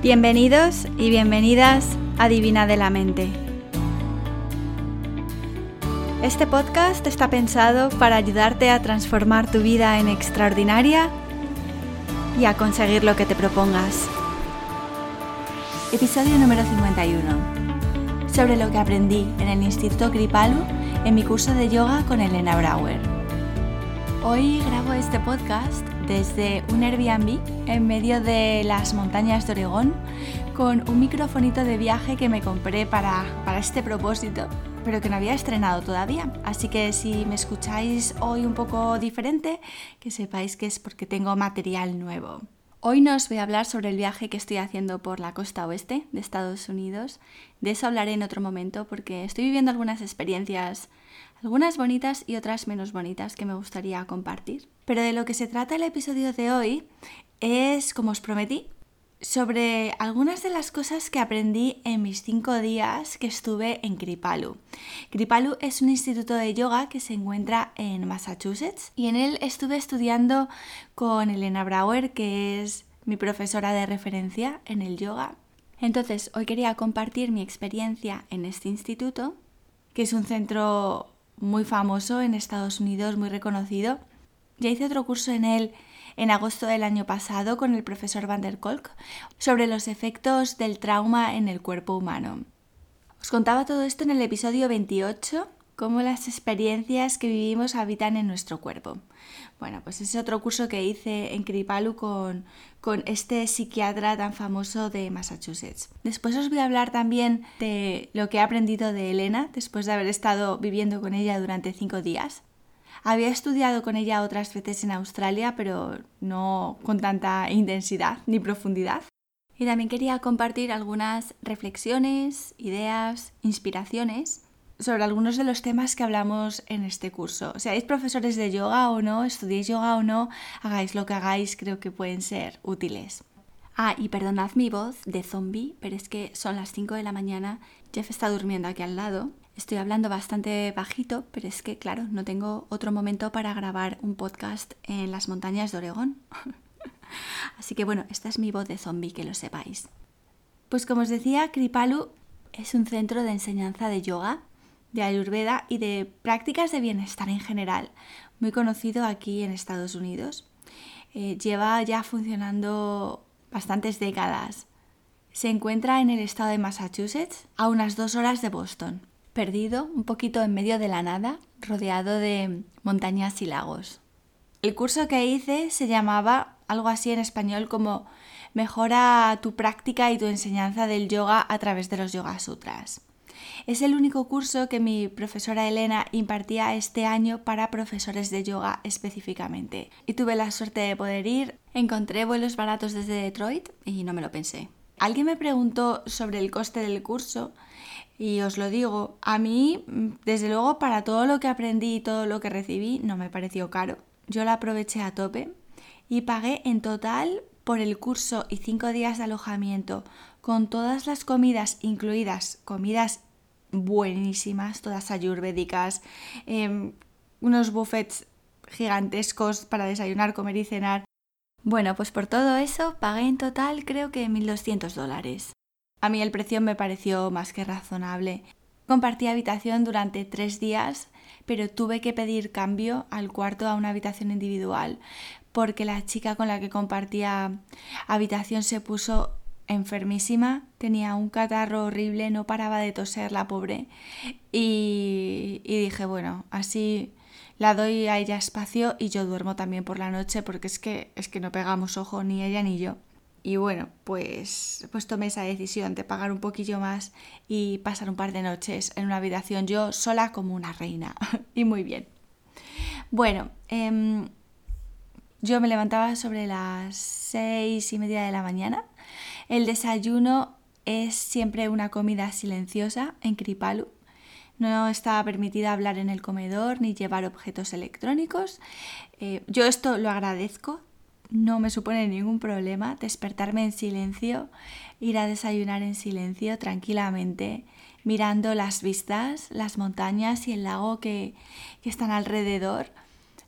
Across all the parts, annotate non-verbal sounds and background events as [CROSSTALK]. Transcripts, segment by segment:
Bienvenidos y bienvenidas a Divina de la Mente. Este podcast está pensado para ayudarte a transformar tu vida en extraordinaria y a conseguir lo que te propongas. Episodio número 51. Sobre lo que aprendí en el Instituto Kripalu en mi curso de yoga con Elena Brauer. Hoy grabo este podcast desde un Airbnb en medio de las montañas de Oregón con un microfonito de viaje que me compré para, para este propósito, pero que no había estrenado todavía. Así que si me escucháis hoy un poco diferente, que sepáis que es porque tengo material nuevo. Hoy no os voy a hablar sobre el viaje que estoy haciendo por la costa oeste de Estados Unidos. De eso hablaré en otro momento porque estoy viviendo algunas experiencias algunas bonitas y otras menos bonitas que me gustaría compartir. Pero de lo que se trata el episodio de hoy es, como os prometí, sobre algunas de las cosas que aprendí en mis cinco días que estuve en Kripalu. Kripalu es un instituto de yoga que se encuentra en Massachusetts y en él estuve estudiando con Elena Brauer, que es mi profesora de referencia en el yoga. Entonces, hoy quería compartir mi experiencia en este instituto, que es un centro muy famoso en Estados Unidos, muy reconocido. Ya hice otro curso en él en agosto del año pasado con el profesor Van der Kolk sobre los efectos del trauma en el cuerpo humano. Os contaba todo esto en el episodio 28 cómo las experiencias que vivimos habitan en nuestro cuerpo. Bueno, pues ese otro curso que hice en Kripalu con, con este psiquiatra tan famoso de Massachusetts. Después os voy a hablar también de lo que he aprendido de Elena después de haber estado viviendo con ella durante cinco días. Había estudiado con ella otras veces en Australia, pero no con tanta intensidad ni profundidad. Y también quería compartir algunas reflexiones, ideas, inspiraciones sobre algunos de los temas que hablamos en este curso. Seáis profesores de yoga o no, estudiéis yoga o no, hagáis lo que hagáis, creo que pueden ser útiles. Ah, y perdonad mi voz de zombie, pero es que son las 5 de la mañana, Jeff está durmiendo aquí al lado. Estoy hablando bastante bajito, pero es que, claro, no tengo otro momento para grabar un podcast en las montañas de Oregón. [LAUGHS] Así que bueno, esta es mi voz de zombie, que lo sepáis. Pues como os decía, Kripalu es un centro de enseñanza de yoga de Ayurveda y de prácticas de bienestar en general, muy conocido aquí en Estados Unidos. Eh, lleva ya funcionando bastantes décadas. Se encuentra en el estado de Massachusetts, a unas dos horas de Boston, perdido un poquito en medio de la nada, rodeado de montañas y lagos. El curso que hice se llamaba algo así en español como Mejora tu práctica y tu enseñanza del yoga a través de los Yoga Sutras. Es el único curso que mi profesora Elena impartía este año para profesores de yoga específicamente. Y tuve la suerte de poder ir. Encontré vuelos baratos desde Detroit y no me lo pensé. Alguien me preguntó sobre el coste del curso y os lo digo, a mí, desde luego, para todo lo que aprendí y todo lo que recibí, no me pareció caro. Yo la aproveché a tope y pagué en total por el curso y cinco días de alojamiento, con todas las comidas incluidas, comidas buenísimas, todas ayurvédicas, em, unos buffets gigantescos para desayunar, comer y cenar. Bueno, pues por todo eso pagué en total creo que 1.200 dólares. A mí el precio me pareció más que razonable. Compartí habitación durante tres días, pero tuve que pedir cambio al cuarto a una habitación individual porque la chica con la que compartía habitación se puso enfermísima, tenía un catarro horrible, no paraba de toser la pobre y, dije, bueno, así la doy a ella espacio y yo duermo también por la noche porque es que, es que no pegamos ojo ni ella ni yo. Y bueno, pues, pues tomé esa decisión de pagar un poquillo más y pasar un par de noches en una habitación yo sola como una reina. [LAUGHS] y muy bien. Bueno, em, yo me levantaba sobre las seis y media de la mañana el desayuno es siempre una comida silenciosa en Kripalu. No está permitida hablar en el comedor ni llevar objetos electrónicos. Eh, yo esto lo agradezco, no me supone ningún problema despertarme en silencio, ir a desayunar en silencio tranquilamente, mirando las vistas, las montañas y el lago que, que están alrededor,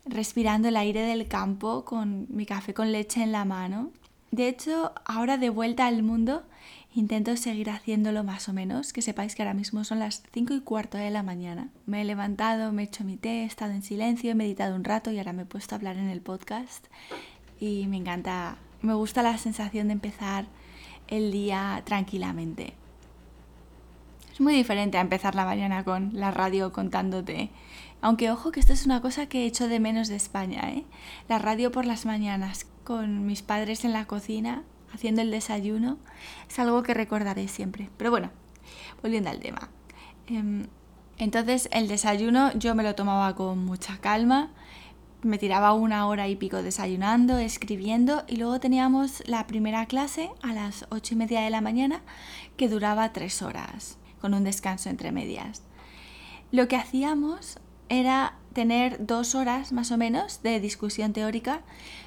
respirando el aire del campo con mi café con leche en la mano De hecho, ahora de vuelta al mundo, intento seguir haciéndolo más o menos. Que sepáis que ahora mismo son las 5 y cuarto de la mañana. Me he levantado, me he hecho mi té, he estado en silencio, he meditado un rato y ahora me he puesto a hablar en el podcast. Y me encanta, me gusta la sensación de empezar el día tranquilamente. Es muy diferente a empezar la mañana con la radio contándote. Aunque ojo que esto es una cosa que he hecho de menos de España, ¿eh? La radio por las mañanas con mis padres en la cocina haciendo el desayuno es algo que recordaré siempre. Pero bueno, volviendo al tema. Em, entonces el desayuno yo me lo tomaba con mucha calma, me tiraba una hora y pico desayunando, escribiendo y luego teníamos la primera clase a las ocho y media de la mañana que duraba tres horas con un descanso entre medias. Lo que hacíamos era tener dos horas más o menos de discusión teórica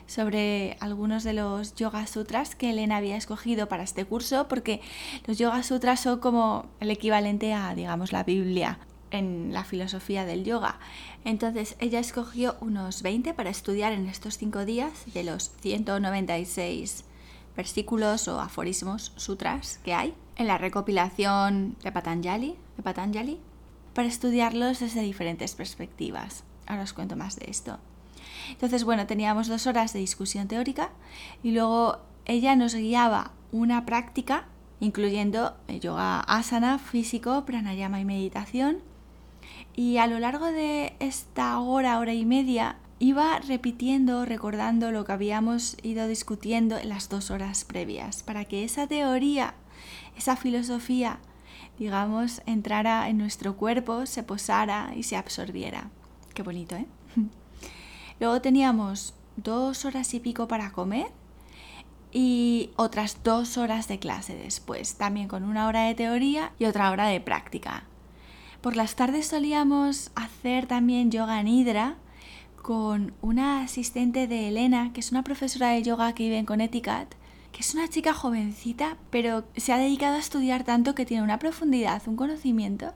sobre algunos de los Yoga Sutras que Elena había escogido para este curso, porque los Yoga Sutras son como el equivalente a, digamos, la Biblia en la filosofía del yoga. Entonces ella escogió unos 20 para estudiar en estos cinco días de los 196 versículos o aforismos sutras que hay en la recopilación de Patanjali, de Patanjali para estudiarlos desde diferentes perspectivas. Ahora os cuento más de esto. Entonces, bueno, teníamos dos horas de discusión teórica y luego ella nos guiaba una práctica, incluyendo yoga asana, físico, pranayama y meditación. Y a lo largo de esta hora, hora y media, iba repitiendo, recordando lo que habíamos ido discutiendo en las dos horas previas, para que esa teoría, esa filosofía, digamos, entrara en nuestro cuerpo, se posara y se absorbiera. Qué bonito, ¿eh? [LAUGHS] Luego teníamos dos horas y pico para comer y otras dos horas de clase después, también con una hora de teoría y otra hora de práctica. Por las tardes solíamos hacer también yoga nidra con una asistente de Elena, que es una profesora de yoga que vive en Connecticut, que es una chica jovencita, pero se ha dedicado a estudiar tanto que tiene una profundidad, un conocimiento.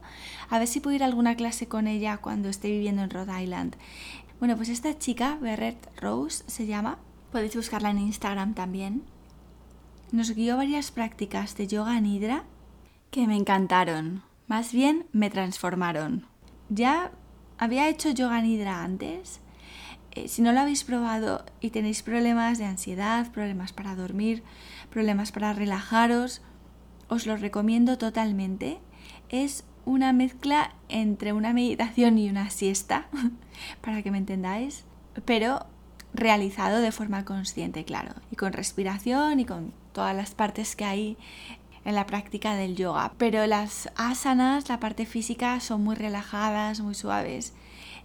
A ver si puedo ir a alguna clase con ella cuando esté viviendo en Rhode Island. Bueno, pues esta chica, Berret Rose, se llama. Podéis buscarla en Instagram también. Nos guió varias prácticas de yoga nidra que me encantaron. Más bien me transformaron. Ya había hecho yoga nidra antes, eh, si no lo habéis probado y tenéis problemas de ansiedad, problemas para dormir, problemas para relajaros, os lo recomiendo totalmente. Es una mezcla entre una meditación y una siesta, [LAUGHS] para que me entendáis, pero realizado de forma consciente, claro, y con respiración y con todas las partes que hay en la práctica del yoga. Pero las asanas, la parte física, son muy relajadas, muy suaves.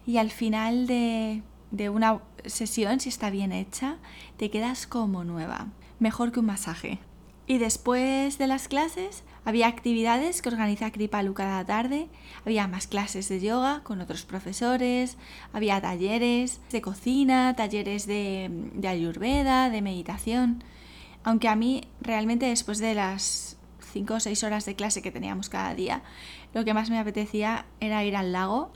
Y al final de de una sesión, si está bien hecha, te quedas como nueva, mejor que un masaje. Y después de las clases había actividades que organiza Kripalu cada tarde, había más clases de yoga con otros profesores, había talleres de cocina, talleres de, de ayurveda, de meditación. Aunque a mí realmente después de las 5 o 6 horas de clase que teníamos cada día, lo que más me apetecía era ir al lago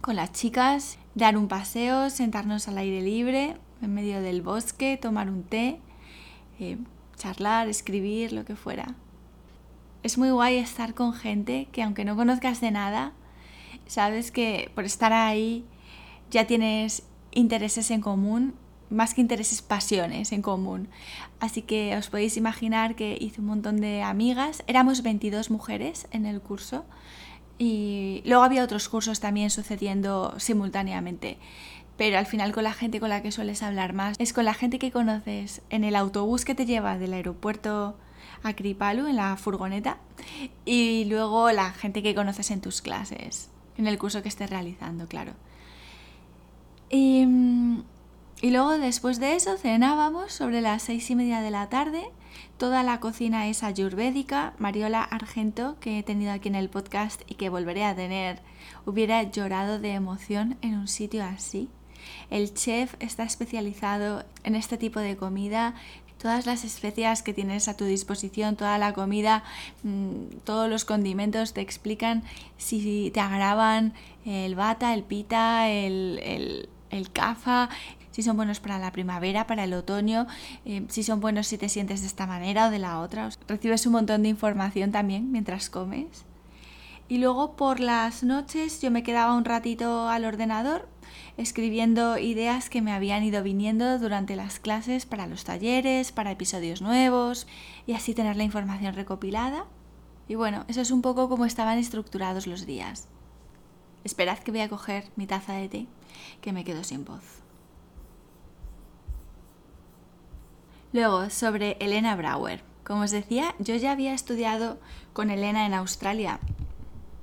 con las chicas, dar un paseo, sentarnos al aire libre, en medio del bosque, tomar un té, eh, charlar, escribir, lo que fuera. Es muy guay estar con gente que aunque no conozcas de nada, sabes que por estar ahí ya tienes intereses en común, más que intereses, pasiones en común. Así que os podéis imaginar que hice un montón de amigas, éramos 22 mujeres en el curso, y luego había otros cursos también sucediendo simultáneamente. Pero al final con la gente con la que sueles hablar más es con la gente que conoces en el autobús que te lleva del aeropuerto a Kripalu, en la furgoneta, y luego la gente que conoces en tus clases, en el curso que estés realizando, claro. Y, y luego después de eso cenábamos sobre las seis y media de la tarde Toda la cocina es ayurvédica. Mariola Argento, que he tenido aquí en el podcast y que volveré a tener, hubiera llorado de emoción en un sitio así. El chef está especializado en este tipo de comida. Todas las especias que tienes a tu disposición, toda la comida, mm, todos los condimentos te explican si te agravan el bata, el pita, el, el, el kafa, si son buenos para la primavera, para el otoño, eh, si son buenos si te sientes de esta manera o de la otra. Recibes un montón de información también mientras comes. Y luego por las noches yo me quedaba un ratito al ordenador escribiendo ideas que me habían ido viniendo durante las clases para los talleres, para episodios nuevos y así tener la información recopilada. Y bueno, eso es un poco como estaban estructurados los días. Esperad que voy a coger mi taza de té, que me quedo sin voz. Luego, sobre Elena Brauer. Como os decía, yo ya había estudiado con Elena en Australia.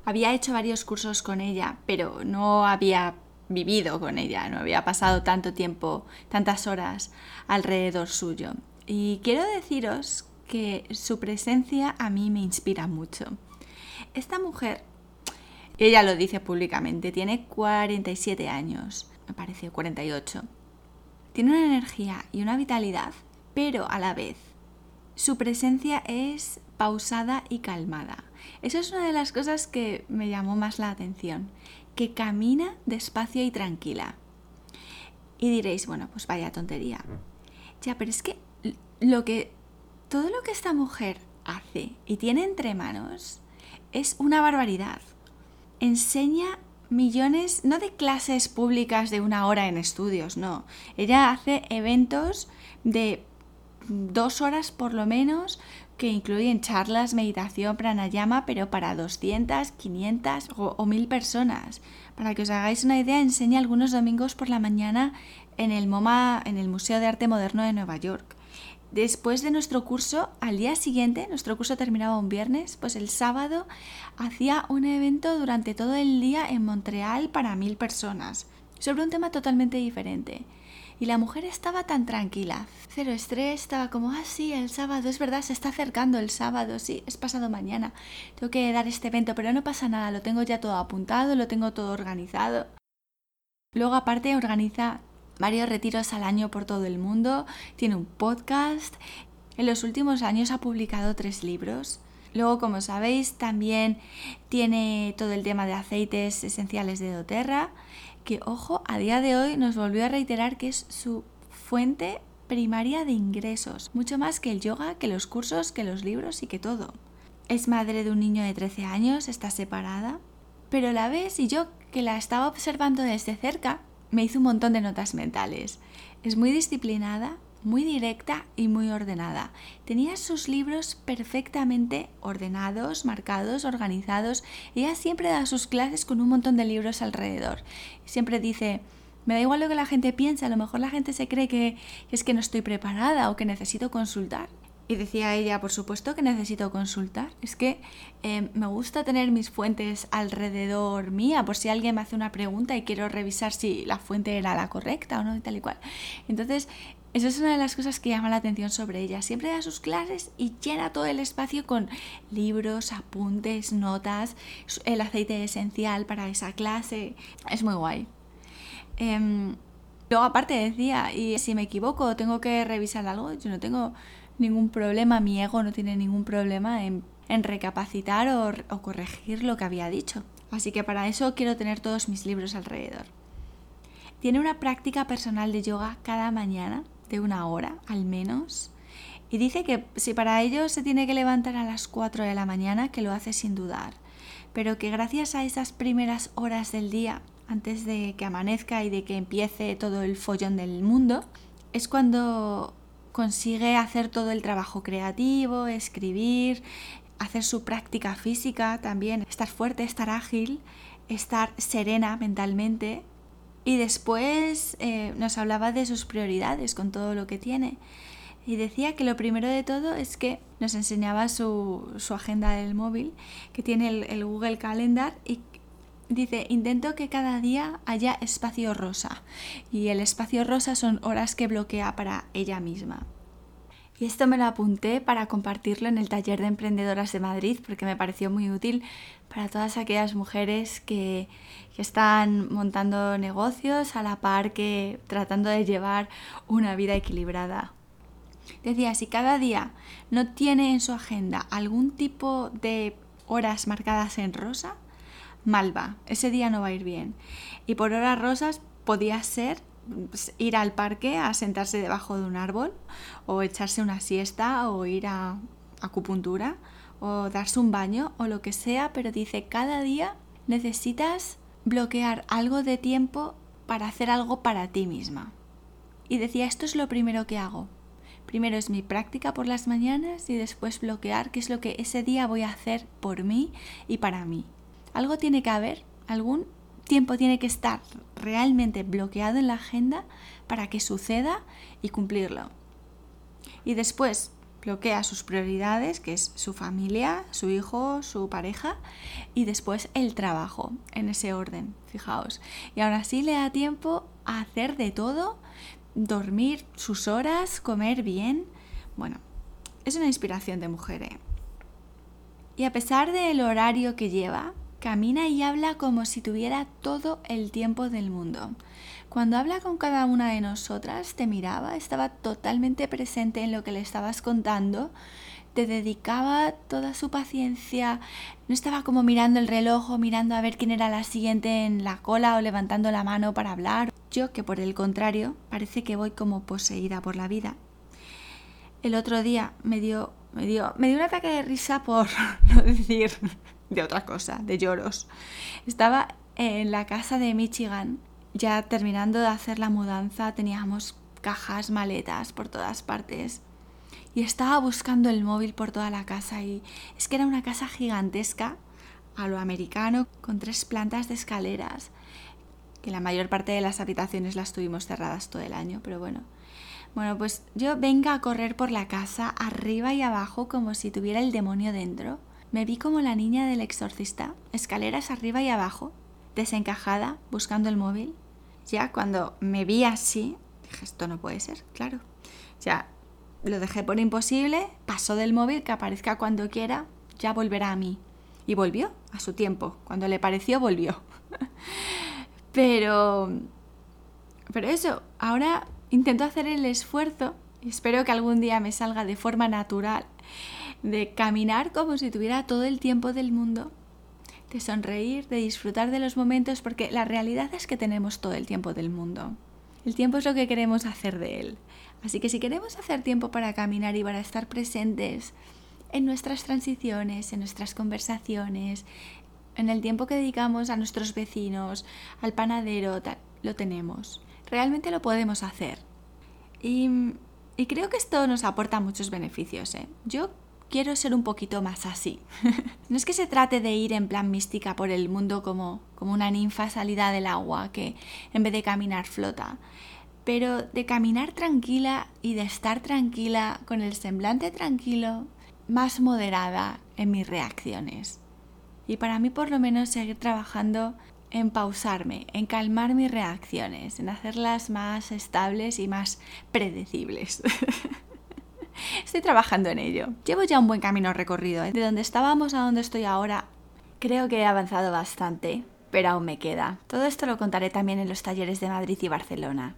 Había hecho varios cursos con ella, pero no había vivido con ella, no había pasado tanto tiempo, tantas horas alrededor suyo. Y quiero deciros que su presencia a mí me inspira mucho. Esta mujer, ella lo dice públicamente, tiene 47 años, me parece 48. Tiene una energía y una vitalidad, pero a la vez su presencia es pausada y calmada. Eso es una de las cosas que me llamó más la atención que camina despacio y tranquila. Y diréis, bueno, pues vaya tontería. Ya, pero es que lo que todo lo que esta mujer hace y tiene entre manos es una barbaridad. Enseña millones, no de clases públicas de una hora en estudios, no. Ella hace eventos de dos horas por lo menos que incluyen charlas, meditación, pranayama, pero para 200, 500 o, 1000 personas. Para que os hagáis una idea, enseña algunos domingos por la mañana en el MoMA, en el Museo de Arte Moderno de Nueva York. Después de nuestro curso, al día siguiente, nuestro curso terminaba un viernes, pues el sábado hacía un evento durante todo el día en Montreal para mil personas, sobre un tema totalmente diferente. Y la mujer estaba tan tranquila, cero estrés, estaba como, ah, sí, el sábado, es verdad, se está acercando el sábado, sí, es pasado mañana, tengo que dar este evento, pero no pasa nada, lo tengo ya todo apuntado, lo tengo todo organizado. Luego aparte organiza varios retiros al año por todo el mundo, tiene un podcast, en los últimos años ha publicado tres libros. Luego, como sabéis, también tiene todo el tema de aceites esenciales de doTERRA que, ojo, a día de hoy nos volvió a reiterar que es su fuente primaria de ingresos, mucho más que el yoga, que los cursos, que los libros y que todo. Es madre de un niño de 13 años, está separada, pero la ves y yo que la estaba observando desde cerca, me hizo un montón de notas mentales. Es muy disciplinada, muy directa y muy ordenada. Tenía sus libros perfectamente ordenados, marcados, organizados. Ella siempre da sus clases con un montón de libros alrededor. Siempre dice, me da igual lo que la gente piensa, a lo mejor la gente se cree que es que no estoy preparada o que necesito consultar. Y decía ella, por supuesto que necesito consultar. Es que eh, me gusta tener mis fuentes alrededor mía, por si alguien me hace una pregunta y quiero revisar si la fuente era la correcta o no, y tal y cual. Entonces, eso es una de las cosas que llama la atención sobre ella. Siempre da sus clases y llena todo el espacio con libros, apuntes, notas, el aceite esencial para esa clase. Es muy guay. Em, luego aparte decía, y si me equivoco, tengo que revisar algo, yo no tengo ningún problema, mi ego no tiene ningún problema en, recapacitar o corregir lo que había dicho. Así que para eso quiero tener todos mis libros alrededor. Tiene una práctica personal de yoga cada mañana de una hora al menos. Y dice que si para ello se tiene que levantar a las 4 de la mañana, que lo hace sin dudar, pero que gracias a esas primeras horas del día, antes de que amanezca y de que empiece todo el follón del mundo, es cuando consigue hacer todo el trabajo creativo, escribir, hacer su práctica física también, estar fuerte, estar ágil, estar serena mentalmente y después eh, nos hablaba de sus prioridades con todo lo que tiene. Y decía que lo primero de todo es que nos enseñaba su, agenda del móvil, que tiene el Google Calendar y dice, intento que cada día haya espacio rosa. Y el espacio rosa son horas que bloquea para ella misma. Y esto me lo apunté para compartirlo en el taller de emprendedoras de Madrid porque me pareció muy útil para todas aquellas mujeres que, están montando negocios a la par que tratando de llevar una vida equilibrada. Decía, si cada día no tiene en su agenda algún tipo de horas marcadas en rosa, mal va, ese día no va a ir bien. Y por horas rosas podía ser ir al parque a sentarse debajo de un árbol o echarse una siesta o ir a acupuntura o darse un baño o lo que sea, pero dice cada día necesitas bloquear algo de tiempo para hacer algo para ti misma. Y decía, esto es lo primero que hago. Primero es mi práctica por las mañanas y después bloquear qué es lo que ese día voy a hacer por mí y para mí. Algo tiene que haber, algún tiempo tiene que estar realmente bloqueado en la agenda para que suceda y cumplirlo. Y después bloquea sus prioridades, que es su familia, su hijo, su pareja, y después el trabajo, en ese orden, fijaos. Y aún así le da tiempo a hacer de todo, dormir sus horas, comer bien. Bueno, es una inspiración de mujer. ¿eh? Y a pesar del horario que lleva, camina y habla como si tuviera todo el tiempo del mundo. Cuando habla con cada una de nosotras, te miraba, estaba totalmente presente en lo que le estabas contando, te dedicaba toda su paciencia, no estaba como mirando el reloj mirando a ver quién era la siguiente en la cola o levantando la mano para hablar. Yo, que por el contrario, parece que voy como poseída por la vida. El otro día me dio, me dio, me dio un ataque de risa por [LAUGHS] no decir de otra cosa, de lloros. Estaba en la casa de Michigan, ya terminando de hacer la mudanza, teníamos cajas, maletas por todas partes. Y estaba buscando el móvil por toda la casa y es que era una casa gigantesca, a lo americano, con tres plantas de escaleras, que la mayor parte de las habitaciones las tuvimos cerradas todo el año, pero bueno. Bueno, pues yo venga a correr por la casa, arriba y abajo, como si tuviera el demonio dentro. Me vi como la niña del exorcista, escaleras arriba y abajo, desencajada, buscando el móvil. Ya cuando me vi así, dije, esto no puede ser, claro. Ya lo dejé por imposible, pasó del móvil, que aparezca cuando quiera, ya volverá a mí. Y volvió a su tiempo. Cuando le pareció, volvió. [LAUGHS] pero... Pero eso, ahora intento hacer el esfuerzo y espero que algún día me salga de forma natural de caminar como si tuviera todo el tiempo del mundo, de sonreír, de disfrutar de los momentos, porque la realidad es que tenemos todo el tiempo del mundo. El tiempo es lo que queremos hacer de él. Así que si queremos hacer tiempo para caminar y para estar presentes en nuestras transiciones, en nuestras conversaciones, en el tiempo que dedicamos a nuestros vecinos, al panadero, lo tenemos. Realmente lo podemos hacer. Y, y creo que esto nos aporta muchos beneficios. ¿eh? Yo quiero ser un poquito más así. [LAUGHS] no es que se trate de ir en plan mística por el mundo como, como una ninfa salida del agua que en vez de caminar flota, pero de caminar tranquila y de estar tranquila con el semblante tranquilo, más moderada en mis reacciones. Y para mí por lo menos seguir trabajando en pausarme, en calmar mis reacciones, en hacerlas más estables y más predecibles. [LAUGHS] Estoy trabajando en ello. Llevo ya un buen camino recorrido. ¿eh? De donde estábamos a donde estoy ahora, creo que he avanzado bastante, pero aún me queda. Todo esto lo contaré también en los talleres de Madrid y Barcelona.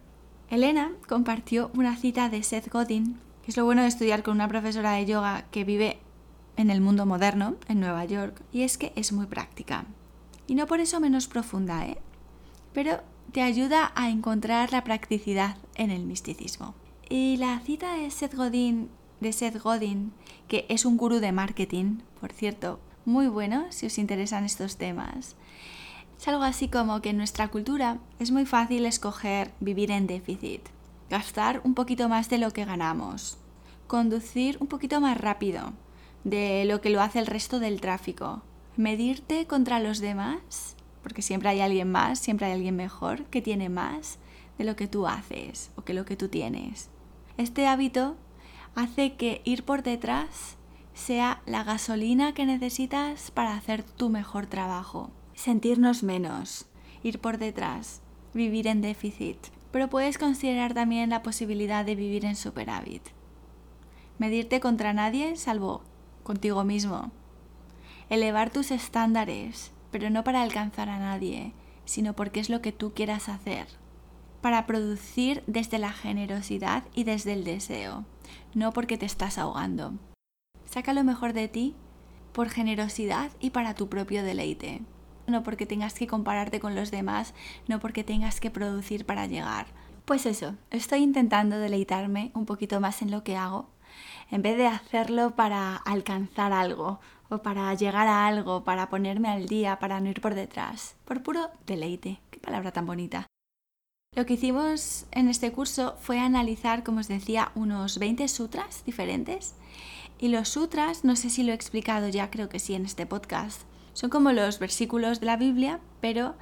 Elena compartió una cita de Seth Godin, que es lo bueno de estudiar con una profesora de yoga que vive en el mundo moderno, en Nueva York, y es que es muy práctica. Y no por eso menos profunda, ¿eh? Pero te ayuda a encontrar la practicidad en el misticismo. Y la cita de Seth Godin, de Seth Godin, que es un gurú de marketing, por cierto, muy bueno si os interesan estos temas. Es algo así como que en nuestra cultura es muy fácil escoger vivir en déficit, gastar un poquito más de lo que ganamos, conducir un poquito más rápido de lo que lo hace el resto del tráfico, medirte contra los demás, porque siempre hay alguien más, siempre hay alguien mejor que tiene más de lo que tú haces o que lo que tú tienes. Este hábito hace que ir por detrás sea la gasolina que necesitas para hacer tu mejor trabajo. Sentirnos menos, ir por detrás, vivir en déficit. Pero puedes considerar también la posibilidad de vivir en superávit. Medirte contra nadie salvo contigo mismo. Elevar tus estándares, pero no para alcanzar a nadie, sino porque es lo que tú quieras hacer para producir desde la generosidad y desde el deseo, no porque te estás ahogando. Saca lo mejor de ti por generosidad y para tu propio deleite. No porque tengas que compararte con los demás, no porque tengas que producir para llegar. Pues eso, estoy intentando deleitarme un poquito más en lo que hago, en vez de hacerlo para alcanzar algo o para llegar a algo, para ponerme al día, para no ir por detrás, por puro deleite. Qué palabra tan bonita. Lo que hicimos en este curso fue analizar, como os decía, unos 20 sutras diferentes. Y los sutras, no sé si lo he explicado ya, creo que sí en este podcast, son como los versículos de la Biblia, pero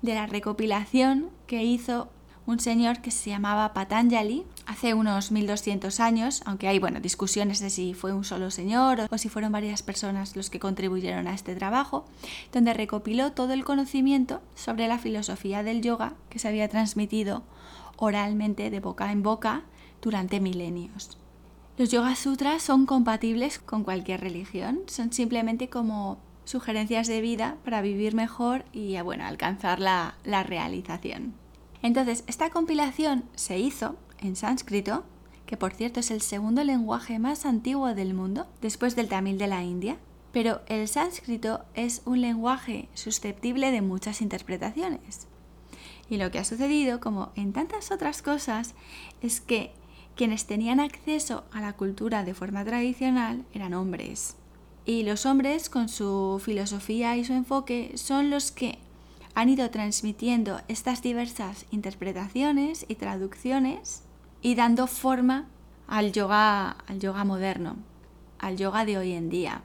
de la recopilación que hizo un señor que se llamaba Patanjali hace unos 1200 años, aunque hay bueno, discusiones de si fue un solo señor o si fueron varias personas los que contribuyeron a este trabajo, donde recopiló todo el conocimiento sobre la filosofía del yoga que se había transmitido oralmente de boca en boca durante milenios. Los Yoga Sutras son compatibles con cualquier religión, son simplemente como sugerencias de vida para vivir mejor y bueno, alcanzar la, la realización. Entonces, esta compilación se hizo en sánscrito, que por cierto es el segundo lenguaje más antiguo del mundo, después del tamil de la India, pero el sánscrito es un lenguaje susceptible de muchas interpretaciones. Y lo que ha sucedido, como en tantas otras cosas, es que quienes tenían acceso a la cultura de forma tradicional eran hombres. Y los hombres, con su filosofía y su enfoque, son los que han ido transmitiendo estas diversas interpretaciones y traducciones y dando forma al yoga, al yoga moderno, al yoga de hoy en día.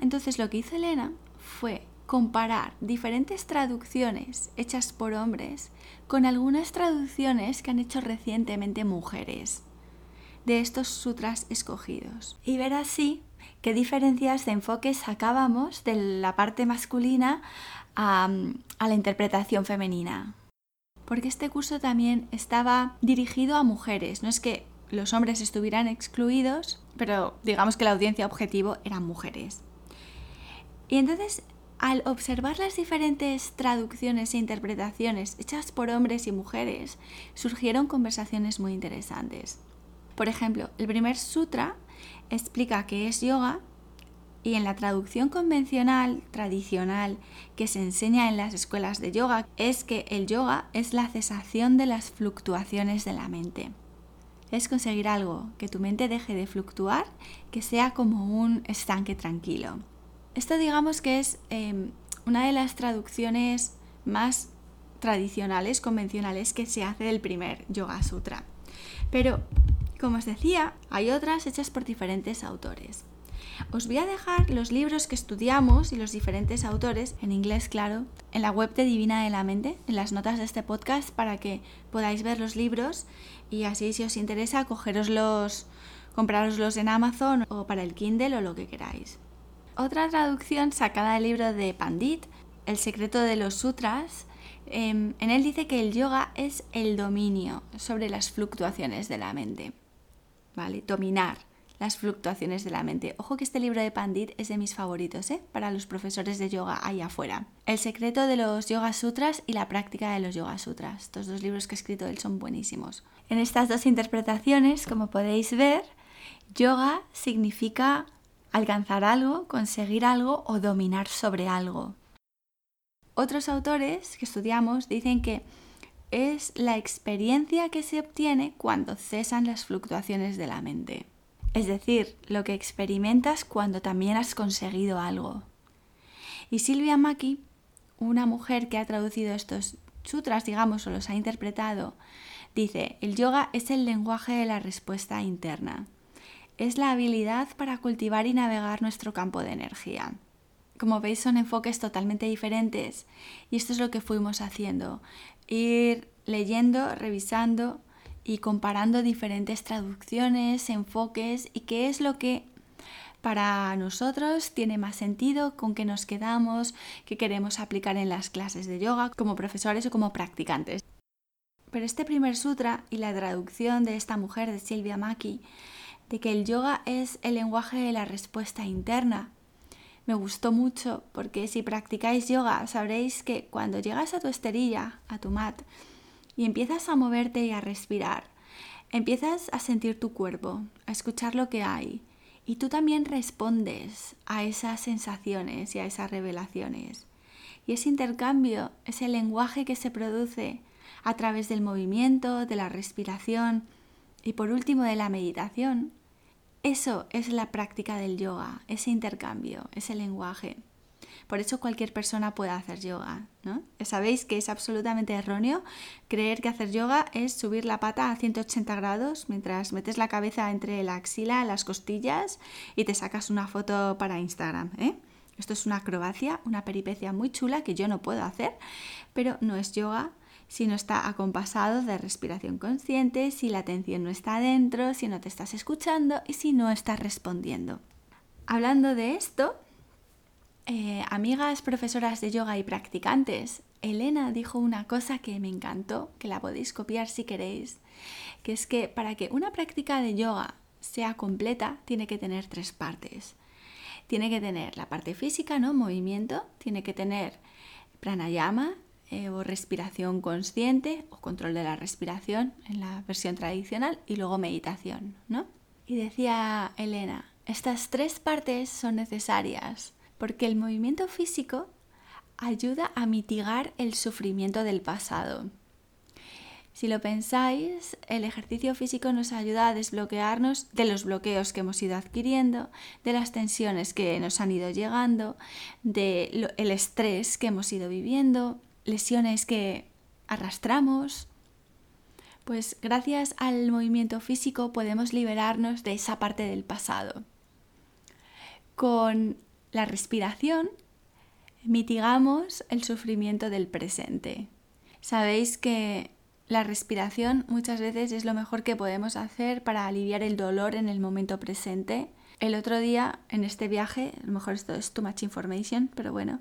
Entonces lo que hizo Elena fue comparar diferentes traducciones hechas por hombres con algunas traducciones que han hecho recientemente mujeres de estos sutras escogidos y ver así qué diferencias de enfoque sacábamos de la parte masculina a, la interpretación femenina. Porque este curso también estaba dirigido a mujeres, no es que los hombres estuvieran excluidos, pero digamos que la audiencia objetivo eran mujeres. Y entonces, al observar las diferentes traducciones e interpretaciones hechas por hombres y mujeres, surgieron conversaciones muy interesantes. Por ejemplo, el primer sutra explica qué es yoga y en la traducción convencional, tradicional, que se enseña en las escuelas de yoga, es que el yoga es la cesación de las fluctuaciones de la mente. Es conseguir algo, que tu mente deje de fluctuar, que sea como un estanque tranquilo. Esto digamos que es em, una de las traducciones más tradicionales, convencionales que se hace del primer Yoga Sutra. Pero, como os decía, hay otras hechas por diferentes autores. Os voy a dejar los libros que estudiamos y los diferentes autores, en inglés claro, en la web de Divina de la Mente, en las notas de este podcast, para que podáis ver los libros y así si os interesa, cogeroslos, compraroslos en Amazon o para el Kindle o lo que queráis. Otra traducción sacada del libro de Pandit, El secreto de los sutras, em, en él dice que el yoga es el dominio sobre las fluctuaciones de la mente. ¿Vale? Dominar las fluctuaciones de la mente. Ojo que este libro de Pandit es de mis favoritos, ¿eh? Para los profesores de yoga ahí afuera. El secreto de los Yoga Sutras y la práctica de los Yoga Sutras. Estos dos libros que ha escrito él son buenísimos. En estas dos interpretaciones, como podéis ver, yoga significa alcanzar algo, conseguir algo o dominar sobre algo. Otros autores que estudiamos dicen que es la experiencia que se obtiene cuando cesan las fluctuaciones de la mente es decir, lo que experimentas cuando también has conseguido algo. Y Silvia Maki, una mujer que ha traducido estos sutras, digamos, o los ha interpretado, dice, el yoga es el lenguaje de la respuesta interna. Es la habilidad para cultivar y navegar nuestro campo de energía. Como veis son enfoques totalmente diferentes y esto es lo que fuimos haciendo, ir leyendo, revisando y comparando diferentes traducciones, enfoques y qué es lo que para nosotros tiene más sentido, con qué nos quedamos, qué queremos aplicar en las clases de yoga como profesores o como practicantes. Pero este primer sutra y la traducción de esta mujer de Silvia Maki, de que el yoga es el lenguaje de la respuesta interna, me gustó mucho porque si practicáis yoga sabréis que cuando llegas a tu esterilla, a tu mat, y empiezas a moverte y a respirar. Empiezas a sentir tu cuerpo, a escuchar lo que hay y tú también respondes a esas sensaciones y a esas revelaciones. Y ese intercambio, ese lenguaje que se produce a través del movimiento, de la respiración y por último de la meditación, eso es la práctica del yoga, ese intercambio, ese lenguaje. Por eso cualquier persona puede hacer yoga, ¿no? Sabéis que es absolutamente erróneo creer que hacer yoga es subir la pata a 180 grados mientras metes la cabeza entre la axila, las costillas y te sacas una foto para Instagram, ¿eh? Esto es una acrobacia, una peripecia muy chula que yo no puedo hacer, pero no es yoga si no está acompasado de respiración consciente, si la atención no está adentro, si no te estás escuchando y si no estás respondiendo. Hablando de esto, eh, amigas profesoras de yoga y practicantes, Elena dijo una cosa que me encantó, que la podéis copiar si queréis, que es que para que una práctica de yoga sea completa tiene que tener tres partes. Tiene que tener la parte física, ¿no? Movimiento, tiene que tener pranayama eh, o respiración consciente o control de la respiración en la versión tradicional y luego meditación, ¿no? Y decía Elena, estas tres partes son necesarias porque el movimiento físico ayuda a mitigar el sufrimiento del pasado. Si lo pensáis, el ejercicio físico nos ayuda a desbloquearnos de los bloqueos que hemos ido adquiriendo, de las tensiones que nos han ido llegando, del el estrés que hemos ido viviendo, lesiones que arrastramos. Pues gracias al movimiento físico podemos liberarnos de esa parte del pasado. Con la respiración, mitigamos el sufrimiento del presente. Sabéis que la respiración muchas veces es lo mejor que podemos hacer para aliviar el dolor en el momento presente. El otro día en este viaje, a lo mejor esto es too much information, pero bueno,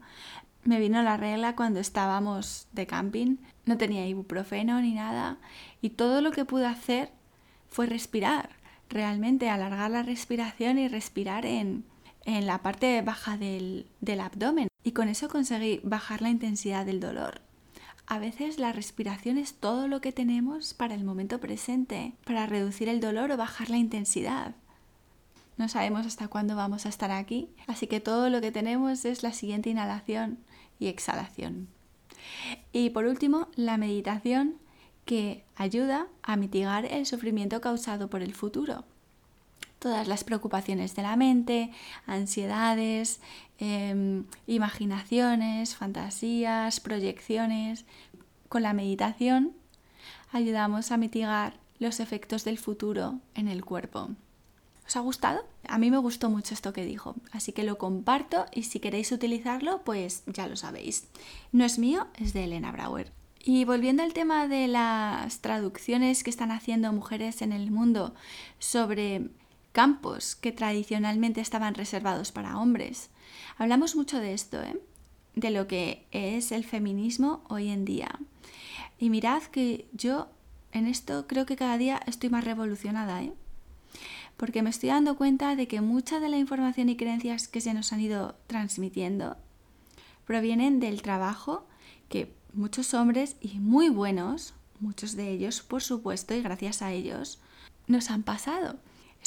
me vino la regla cuando estábamos de camping. No tenía ibuprofeno ni nada y todo lo que pude hacer fue respirar. Realmente alargar la respiración y respirar en, en la parte baja del, del abdomen y con eso conseguí bajar la intensidad del dolor. A veces la respiración es todo lo que tenemos para el momento presente, para reducir el dolor o bajar la intensidad. No sabemos hasta cuándo vamos a estar aquí, así que todo lo que tenemos es la siguiente inhalación y exhalación. Y por último, la meditación que ayuda a mitigar el sufrimiento causado por el futuro todas las preocupaciones de la mente, ansiedades, em, imaginaciones, fantasías, proyecciones. Con la meditación ayudamos a mitigar los efectos del futuro en el cuerpo. ¿Os ha gustado? A mí me gustó mucho esto que dijo, así que lo comparto y si queréis utilizarlo, pues ya lo sabéis. No es mío, es de Elena Brauer. Y volviendo al tema de las traducciones que están haciendo mujeres en el mundo sobre campos que tradicionalmente estaban reservados para hombres. Hablamos mucho de esto, ¿eh? de lo que es el feminismo hoy en día. Y mirad que yo en esto creo que cada día estoy más revolucionada, ¿eh? porque me estoy dando cuenta de que mucha de la información y creencias que se nos han ido transmitiendo provienen del trabajo que muchos hombres y muy buenos, muchos de ellos por supuesto y gracias a ellos, nos han pasado.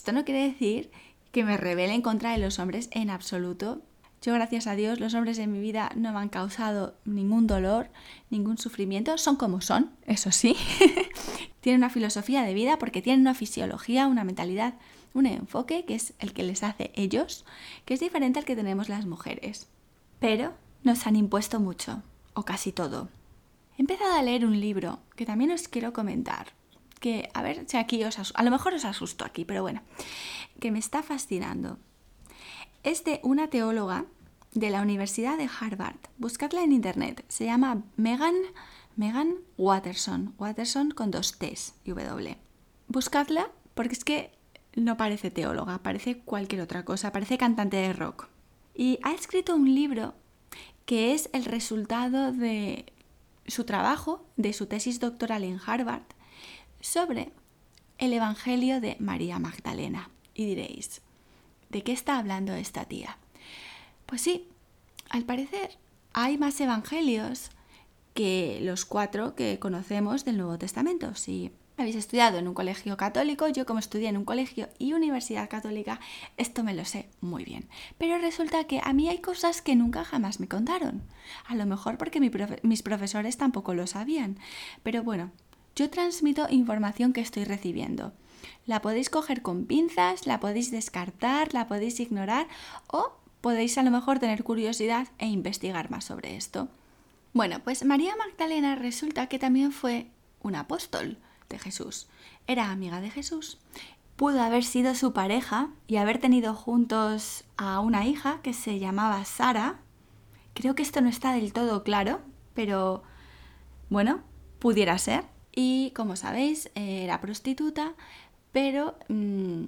Esto no quiere decir que me rebele en contra de los hombres en absoluto. Yo, gracias a Dios, los hombres en mi vida no me han causado ningún dolor, ningún sufrimiento. Son como son, eso sí. [LAUGHS] tienen una filosofía de vida porque tienen una fisiología, una mentalidad, un enfoque que es el que les hace ellos, que es diferente al que tenemos las mujeres. Pero nos han impuesto mucho, o casi todo. He empezado a leer un libro que también os quiero comentar que, a ver aquí os a lo mejor os asusto aquí, pero bueno, que me está fascinando. Es de una teóloga de la Universidad de Harvard. Buscadla en internet. Se llama Megan, Megan Watterson. Watterson con dos T's y W. Buscadla porque es que no parece teóloga, parece cualquier otra cosa, parece cantante de rock. Y ha escrito un libro que es el resultado de su trabajo, de su tesis doctoral en Harvard, sobre el Evangelio de María Magdalena. Y diréis, ¿de qué está hablando esta tía? Pues sí, al parecer hay más evangelios que los cuatro que conocemos del Nuevo Testamento. Sí, habéis estudiado en un colegio católico, yo como estudié en un colegio y universidad católica, esto me lo sé muy bien. Pero resulta que a mí hay cosas que nunca jamás me contaron. A lo mejor porque mis profesores tampoco lo sabían. Pero bueno, yo transmito información que estoy recibiendo. La podéis coger con pinzas, la podéis descartar, la podéis ignorar o podéis a lo mejor tener curiosidad e investigar más sobre esto. Bueno, pues María Magdalena resulta que también fue un apóstol de Jesús. Era amiga de Jesús. Pudo haber sido su pareja y haber tenido juntos a una hija que se llamaba Sara. Creo que esto no está del todo claro, pero bueno, pudiera ser. Y como sabéis, era prostituta, pero mm,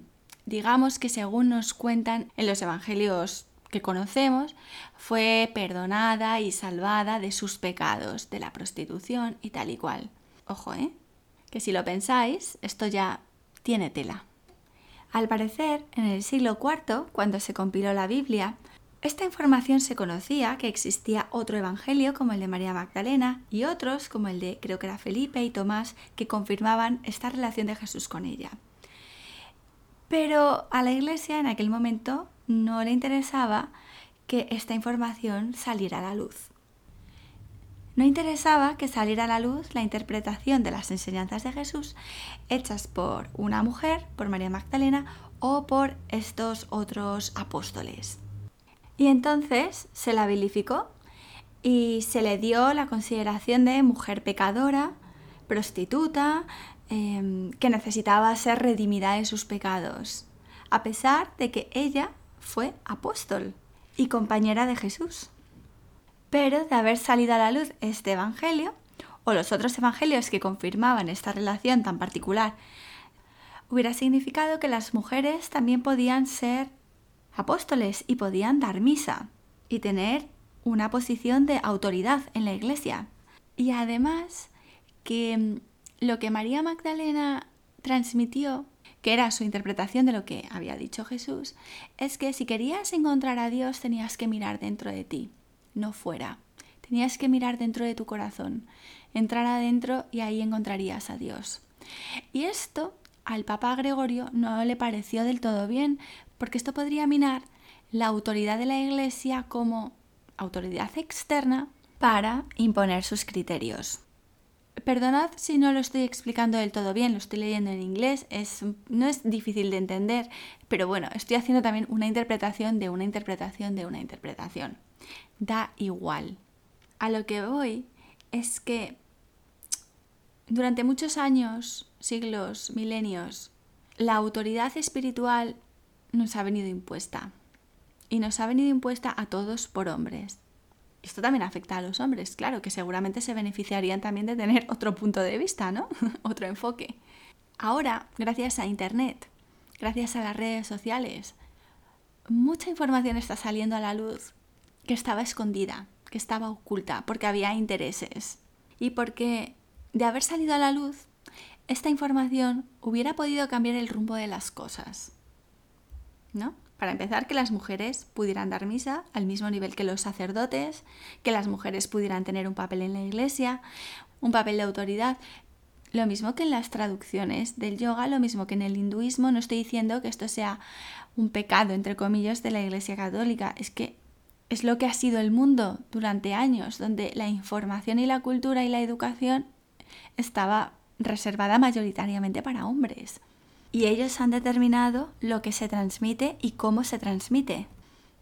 digamos que según nos cuentan en los evangelios que conocemos, fue perdonada y salvada de sus pecados, de la prostitución y tal y cual. Ojo, ¿eh? Que si lo pensáis, esto ya tiene tela. Al parecer, en el siglo IV, cuando se compiló la Biblia, esta información se conocía que existía otro evangelio como el de María Magdalena y otros como el de creo que era Felipe y Tomás que confirmaban esta relación de Jesús con ella. Pero a la iglesia en aquel momento no le interesaba que esta información saliera a la luz. No interesaba que saliera a la luz la interpretación de las enseñanzas de Jesús hechas por una mujer, por María Magdalena o por estos otros apóstoles. Y entonces se la vilificó y se le dio la consideración de mujer pecadora, prostituta, em, que necesitaba ser redimida de sus pecados, a pesar de que ella fue apóstol y compañera de Jesús. Pero de haber salido a la luz este Evangelio, o los otros Evangelios que confirmaban esta relación tan particular, hubiera significado que las mujeres también podían ser apóstoles y podían dar misa y tener una posición de autoridad en la iglesia. Y además que mm, lo que María Magdalena transmitió que era su interpretación de lo que había dicho Jesús, es que si querías encontrar a Dios tenías que mirar dentro de ti, no fuera. Tenías que mirar dentro de tu corazón, entrar adentro y ahí encontrarías a Dios. Y esto al Papa Gregorio no le pareció del todo bien, porque esto podría minar la autoridad de la Iglesia como autoridad externa para imponer sus criterios. Perdonad si no lo estoy explicando del todo bien, lo estoy leyendo en inglés, es, no es difícil de entender, pero bueno, estoy haciendo también una interpretación de una interpretación de una interpretación. Da igual. A lo que voy es que durante muchos años, siglos, milenios, la autoridad espiritual nos ha venido impuesta. Y nos ha venido impuesta a todos por hombres. Esto también afecta a los hombres, claro, que seguramente se beneficiarían también de tener otro punto de vista, ¿no? [LAUGHS] otro enfoque. Ahora, gracias a Internet, gracias a las redes sociales, mucha información está saliendo a la luz que estaba escondida, que estaba oculta, porque había intereses. Y porque de haber salido a la luz, esta información hubiera podido cambiar el rumbo de las cosas. ¿No? Para empezar, que las mujeres pudieran dar misa al mismo nivel que los sacerdotes, que las mujeres pudieran tener un papel en la iglesia, un papel de autoridad. Lo mismo que en las traducciones del yoga, lo mismo que en el hinduismo, no estoy diciendo que esto sea un pecado, entre comillas, de la Iglesia Católica, es que es lo que ha sido el mundo durante años, donde la información y la cultura y la educación estaba reservada mayoritariamente para hombres y ellos han determinado lo que se transmite y cómo se transmite.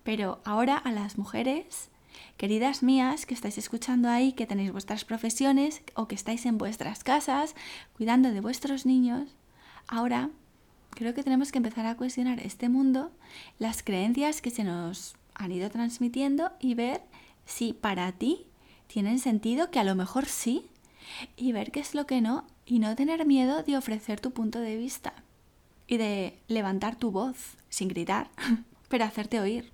Pero ahora a las mujeres, queridas mías, que estáis escuchando ahí, que tenéis vuestras profesiones o que estáis en vuestras casas cuidando de vuestros niños, ahora creo que tenemos que empezar a cuestionar este mundo, las creencias que se nos han ido transmitiendo y ver si para ti tienen sentido, que a lo mejor sí, y ver qué es lo que no, y no tener miedo de ofrecer tu punto de vista y de levantar tu voz sin gritar, [LAUGHS] pero hacerte oír.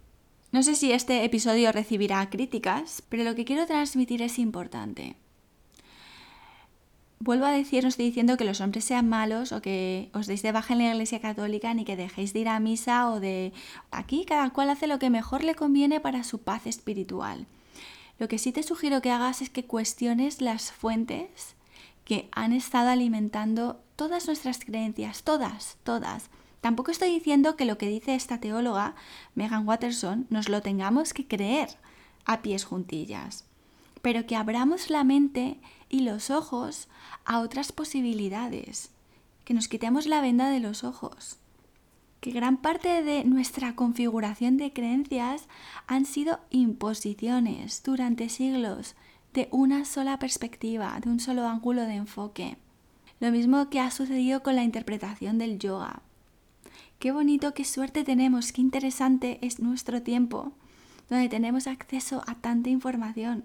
No sé si este episodio recibirá críticas, pero lo que quiero transmitir es importante. Vuelvo a decir, no estoy diciendo que los hombres sean malos o que os deis de baja en la Iglesia Católica ni que dejéis de ir a misa o de... Aquí cada cual hace lo que mejor le conviene para su paz espiritual. Lo que sí te sugiero que hagas es que cuestiones las fuentes que han estado alimentando todas nuestras creencias, todas, todas. Tampoco estoy diciendo que lo que dice esta teóloga, Megan Watterson, nos lo tengamos que creer a pies juntillas, pero que abramos la mente y los ojos a otras posibilidades, que nos quitemos la venda de los ojos, que gran parte de nuestra configuración de creencias han sido imposiciones durante siglos de una sola perspectiva, de un solo ángulo de enfoque. Lo mismo que ha sucedido con la interpretación del yoga. Qué bonito, qué suerte tenemos, qué interesante es nuestro tiempo, donde tenemos acceso a tanta información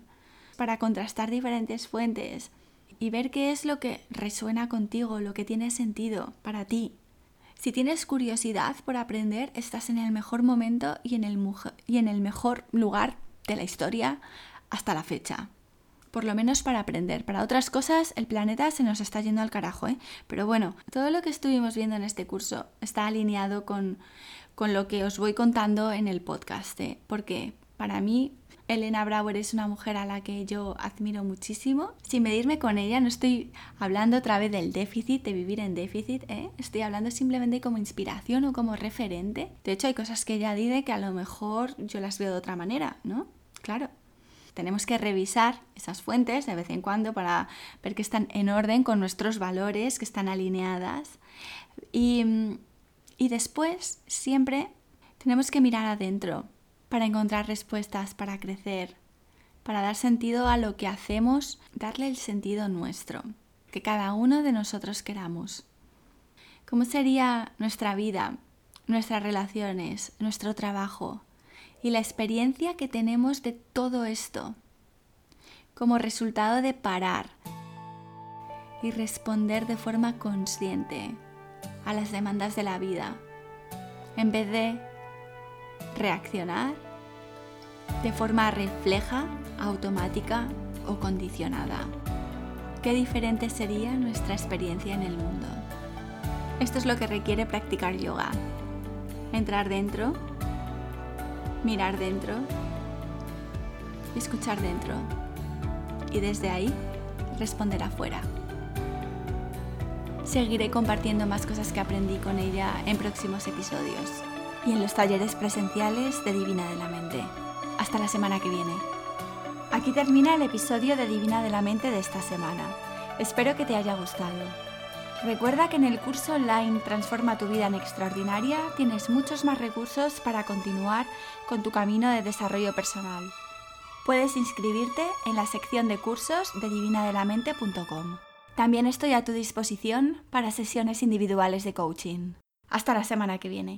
para contrastar diferentes fuentes y ver qué es lo que resuena contigo, lo que tiene sentido para ti. Si tienes curiosidad por aprender, estás en el mejor momento y en el, mejor lugar de la historia hasta la fecha por lo menos para aprender. Para otras cosas, el planeta se nos está yendo al carajo, ¿eh? Pero bueno, todo lo que estuvimos viendo en este curso está alineado con, con lo que os voy contando en el podcast, ¿eh? Porque para mí Elena Brauer es una mujer a la que yo admiro muchísimo. Sin medirme con ella, no estoy hablando otra vez del déficit, de vivir en déficit, ¿eh? estoy hablando simplemente como inspiración o como referente. De hecho, hay cosas que ella dice que a lo mejor yo las veo de otra manera, ¿no? Claro, tenemos que revisar esas fuentes de vez en cuando para ver que están en orden con nuestros valores, que están alineadas. Y, y después, siempre tenemos que mirar adentro para encontrar respuestas, para crecer, para dar sentido a lo que hacemos, darle el sentido nuestro, que cada uno de nosotros queramos. ¿Cómo sería nuestra vida, nuestras relaciones, nuestro trabajo, y la experiencia que tenemos de todo esto como resultado de parar y responder de forma consciente a las demandas de la vida, en vez de reaccionar de forma refleja, automática o condicionada. Qué diferente sería nuestra experiencia en el mundo. Esto es lo que requiere practicar yoga. Entrar dentro mirar dentro, escuchar dentro y desde ahí responder afuera. Seguiré compartiendo más cosas que aprendí con ella en próximos episodios y en los talleres presenciales de Divina de la Mente. Hasta la semana que viene. Aquí termina el episodio de Divina de la Mente de esta semana. Espero que te haya gustado. Recuerda que en el curso online Transforma tu vida en extraordinaria tienes muchos más recursos para continuar con tu camino de desarrollo personal. Puedes inscribirte en la sección de cursos de divinadelamente.com. También estoy a tu disposición para sesiones individuales de coaching. Hasta la semana que viene.